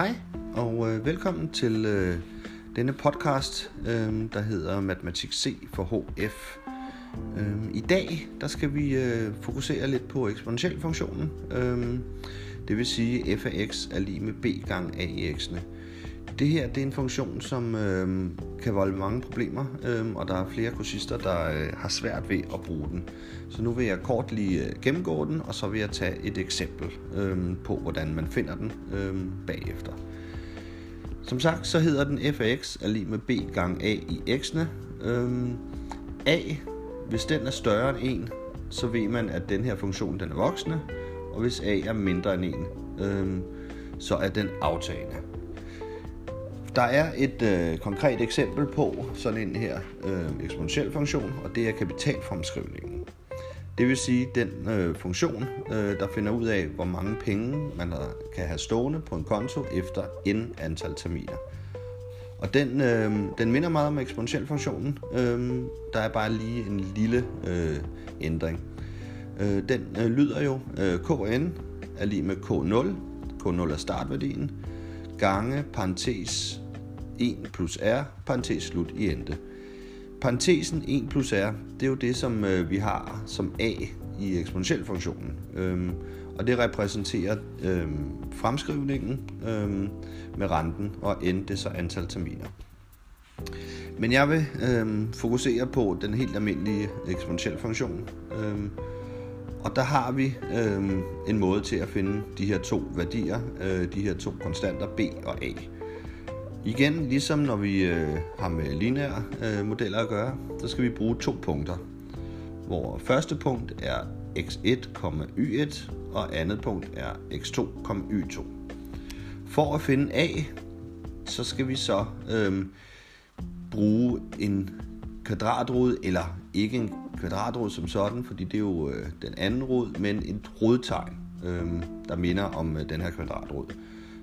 Hej og øh, velkommen til øh, denne podcast, øh, der hedder Matematik C for HF. Øh, I dag der skal vi øh, fokusere lidt på eksponentielfunktionen. Øh, det vil sige f af x er lige med b gange a i x'ene. Det her det er en funktion, som øh, kan volde mange problemer, øh, og der er flere kursister, der øh, har svært ved at bruge den. Så nu vil jeg kort lige øh, gennemgå den, og så vil jeg tage et eksempel øh, på, hvordan man finder den øh, bagefter. Som sagt, så hedder den fx er lige med b gange a i x'ene. Øh, a, hvis den er større end 1, så ved man, at den her funktion den er voksende, og hvis a er mindre end 1, øh, så er den aftagende. Der er et øh, konkret eksempel på sådan en her øh, eksponentiel funktion, og det er kapitalfremskrivningen. Det vil sige den øh, funktion, øh, der finder ud af, hvor mange penge man kan have stående på en konto efter n antal terminer. Og den, øh, den minder meget om eksponentiel funktionen. Øh, der er bare lige en lille øh, ændring. Øh, den øh, lyder jo øh, kn er lige med k0. k0 er startværdien gange parentes 1 plus r, parentes slut i ende. Parentesen 1 plus r, det er jo det, som øh, vi har som a i eksponentielfunktionen. Øhm, og det repræsenterer øhm, fremskrivningen øhm, med renten, og n det så antal terminer. Men jeg vil øhm, fokusere på den helt almindelige eksponentielfunktion. Øhm, og der har vi øhm, en måde til at finde de her to værdier, øh, de her to konstanter b og a. Igen, ligesom når vi øh, har med lineære øh, modeller at gøre, så skal vi bruge to punkter. Hvor første punkt er x1, y1, og andet punkt er x2, y2. For at finde a, så skal vi så øh, bruge en kvadratrod, eller ikke en kvadratrod som sådan, fordi det er jo øh, den anden rod, men et rodtegn, øh, der minder om øh, den her kvadratrod.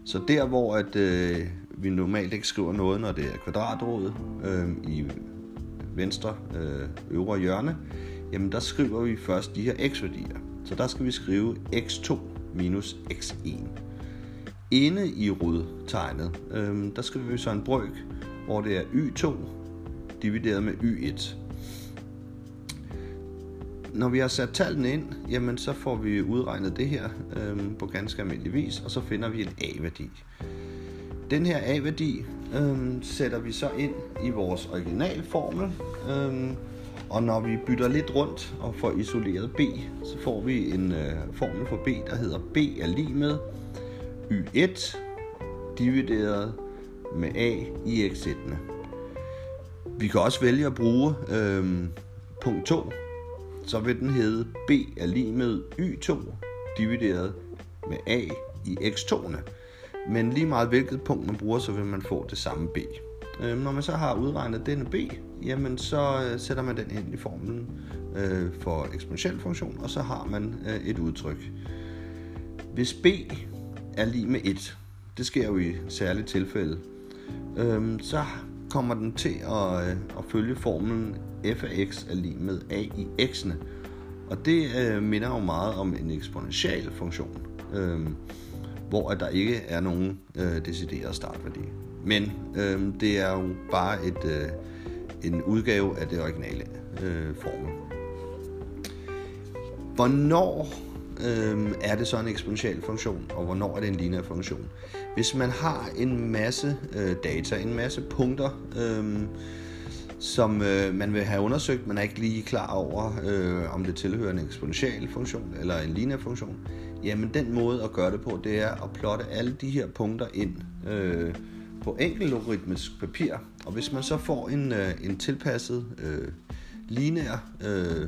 Så der, hvor at, øh, vi normalt ikke skriver noget, når det er kvadratrod øh, i venstre øh, øvre hjørne, jamen der skriver vi først de her x-værdier. Så der skal vi skrive x2 minus x1. Inde i rodtegnet, øh, der skriver vi så en brøk, hvor det er y2 divideret med y1. Når vi har sat tallene ind, jamen så får vi udregnet det her øh, på ganske almindelig vis, og så finder vi en a-værdi. Den her a-værdi øh, sætter vi så ind i vores originalformel, øh, og når vi bytter lidt rundt og får isoleret b, så får vi en øh, formel for b, der hedder b er lige med y1 divideret med a i x Vi kan også vælge at bruge øh, punkt 2, så vil den hedde b er lige med y2 divideret med a i x2'erne. Men lige meget hvilket punkt man bruger, så vil man få det samme b. Øh, når man så har udregnet denne b, jamen så øh, sætter man den ind i formlen øh, for eksponentiel funktion, og så har man øh, et udtryk. Hvis b er lige med 1, det sker jo i særlige tilfælde, øh, så kommer den til at, øh, at følge formlen f af x er lige med a i x'ene. Og det øh, minder jo meget om en eksponentiel funktion, øh, hvor at der ikke er nogen øh, decideret startværdi. Men øh, det er jo bare et, øh, en udgave af det originale øh, formel. Hvornår øh, er det så en eksponentiel funktion, og hvornår er det en lineær funktion? Hvis man har en masse øh, data, en masse punkter, øh, som øh, man vil have undersøgt, man er ikke lige klar over, øh, om det tilhører en eksponentiel funktion eller en lineær funktion, jamen den måde at gøre det på, det er at plotte alle de her punkter ind øh, på enkelt logaritmisk papir. Og hvis man så får en, øh, en tilpasset øh, lineær øh,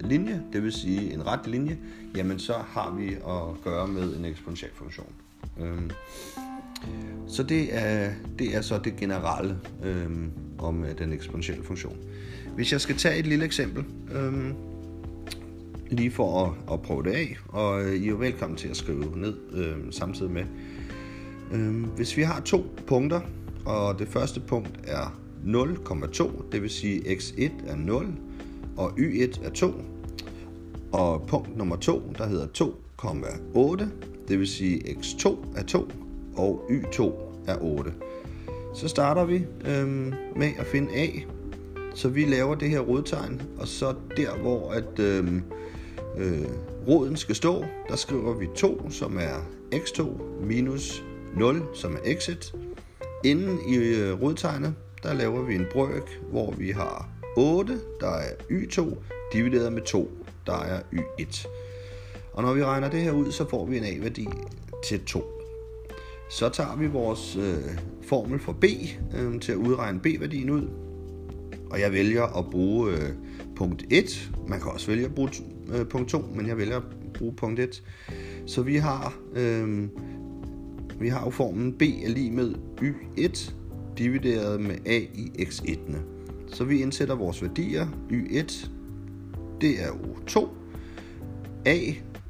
linje, det vil sige en ret linje, jamen så har vi at gøre med en eksponentiel funktion. Øh, så det er, det er så det generelle øhm, øh, om den eksponentielle funktion. Hvis jeg skal tage et lille eksempel, øh, lige for at, at prøve det af, og øh, I er velkommen til at skrive ned øh, samtidig med. Øh, hvis vi har to punkter, og det første punkt er 0,2, det vil sige x1 er 0, og y1 er 2, og punkt nummer 2, der hedder 2,8, det vil sige x2 er 2, og y2 er 8. Så starter vi øhm, med at finde a, så vi laver det her rodtegn, og så der hvor at øhm, øh, roden skal stå, der skriver vi 2, som er x2, minus 0, som er x1. Inden i øh, rodtegnet, der laver vi en brøk, hvor vi har 8, der er y2, divideret med 2, der er y1. Og når vi regner det her ud, så får vi en a-værdi til 2. Så tager vi vores øh, formel for b øh, til at udregne b-værdien ud. Og jeg vælger at bruge øh, punkt 1. Man kan også vælge at bruge øh, punkt 2, men jeg vælger at bruge punkt 1. Så vi har, øh, vi har jo formen b er lige med y1 divideret med a i x1. Så vi indsætter vores værdier. y1, det er jo 2. a,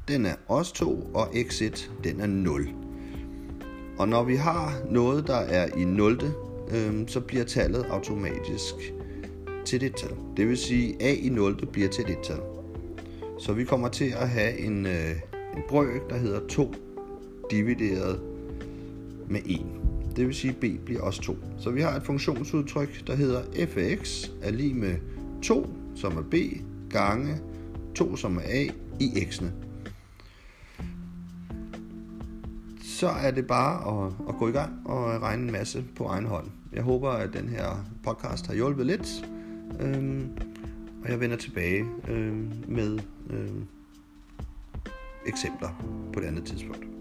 den er også 2, og x1, den er 0. Og når vi har noget, der er i 0, øh, så bliver tallet automatisk til det tal. Det vil sige, at a i 0 bliver til det tal. Så vi kommer til at have en, øh, en brøk, der hedder 2 divideret med 1. Det vil sige, at b bliver også 2. Så vi har et funktionsudtryk, der hedder f af x er lige med 2, som er b, gange 2, som er a, i x'ene. så er det bare at, at gå i gang og regne en masse på egen hånd. Jeg håber, at den her podcast har hjulpet lidt, øhm, og jeg vender tilbage øh, med øh, eksempler på et andet tidspunkt.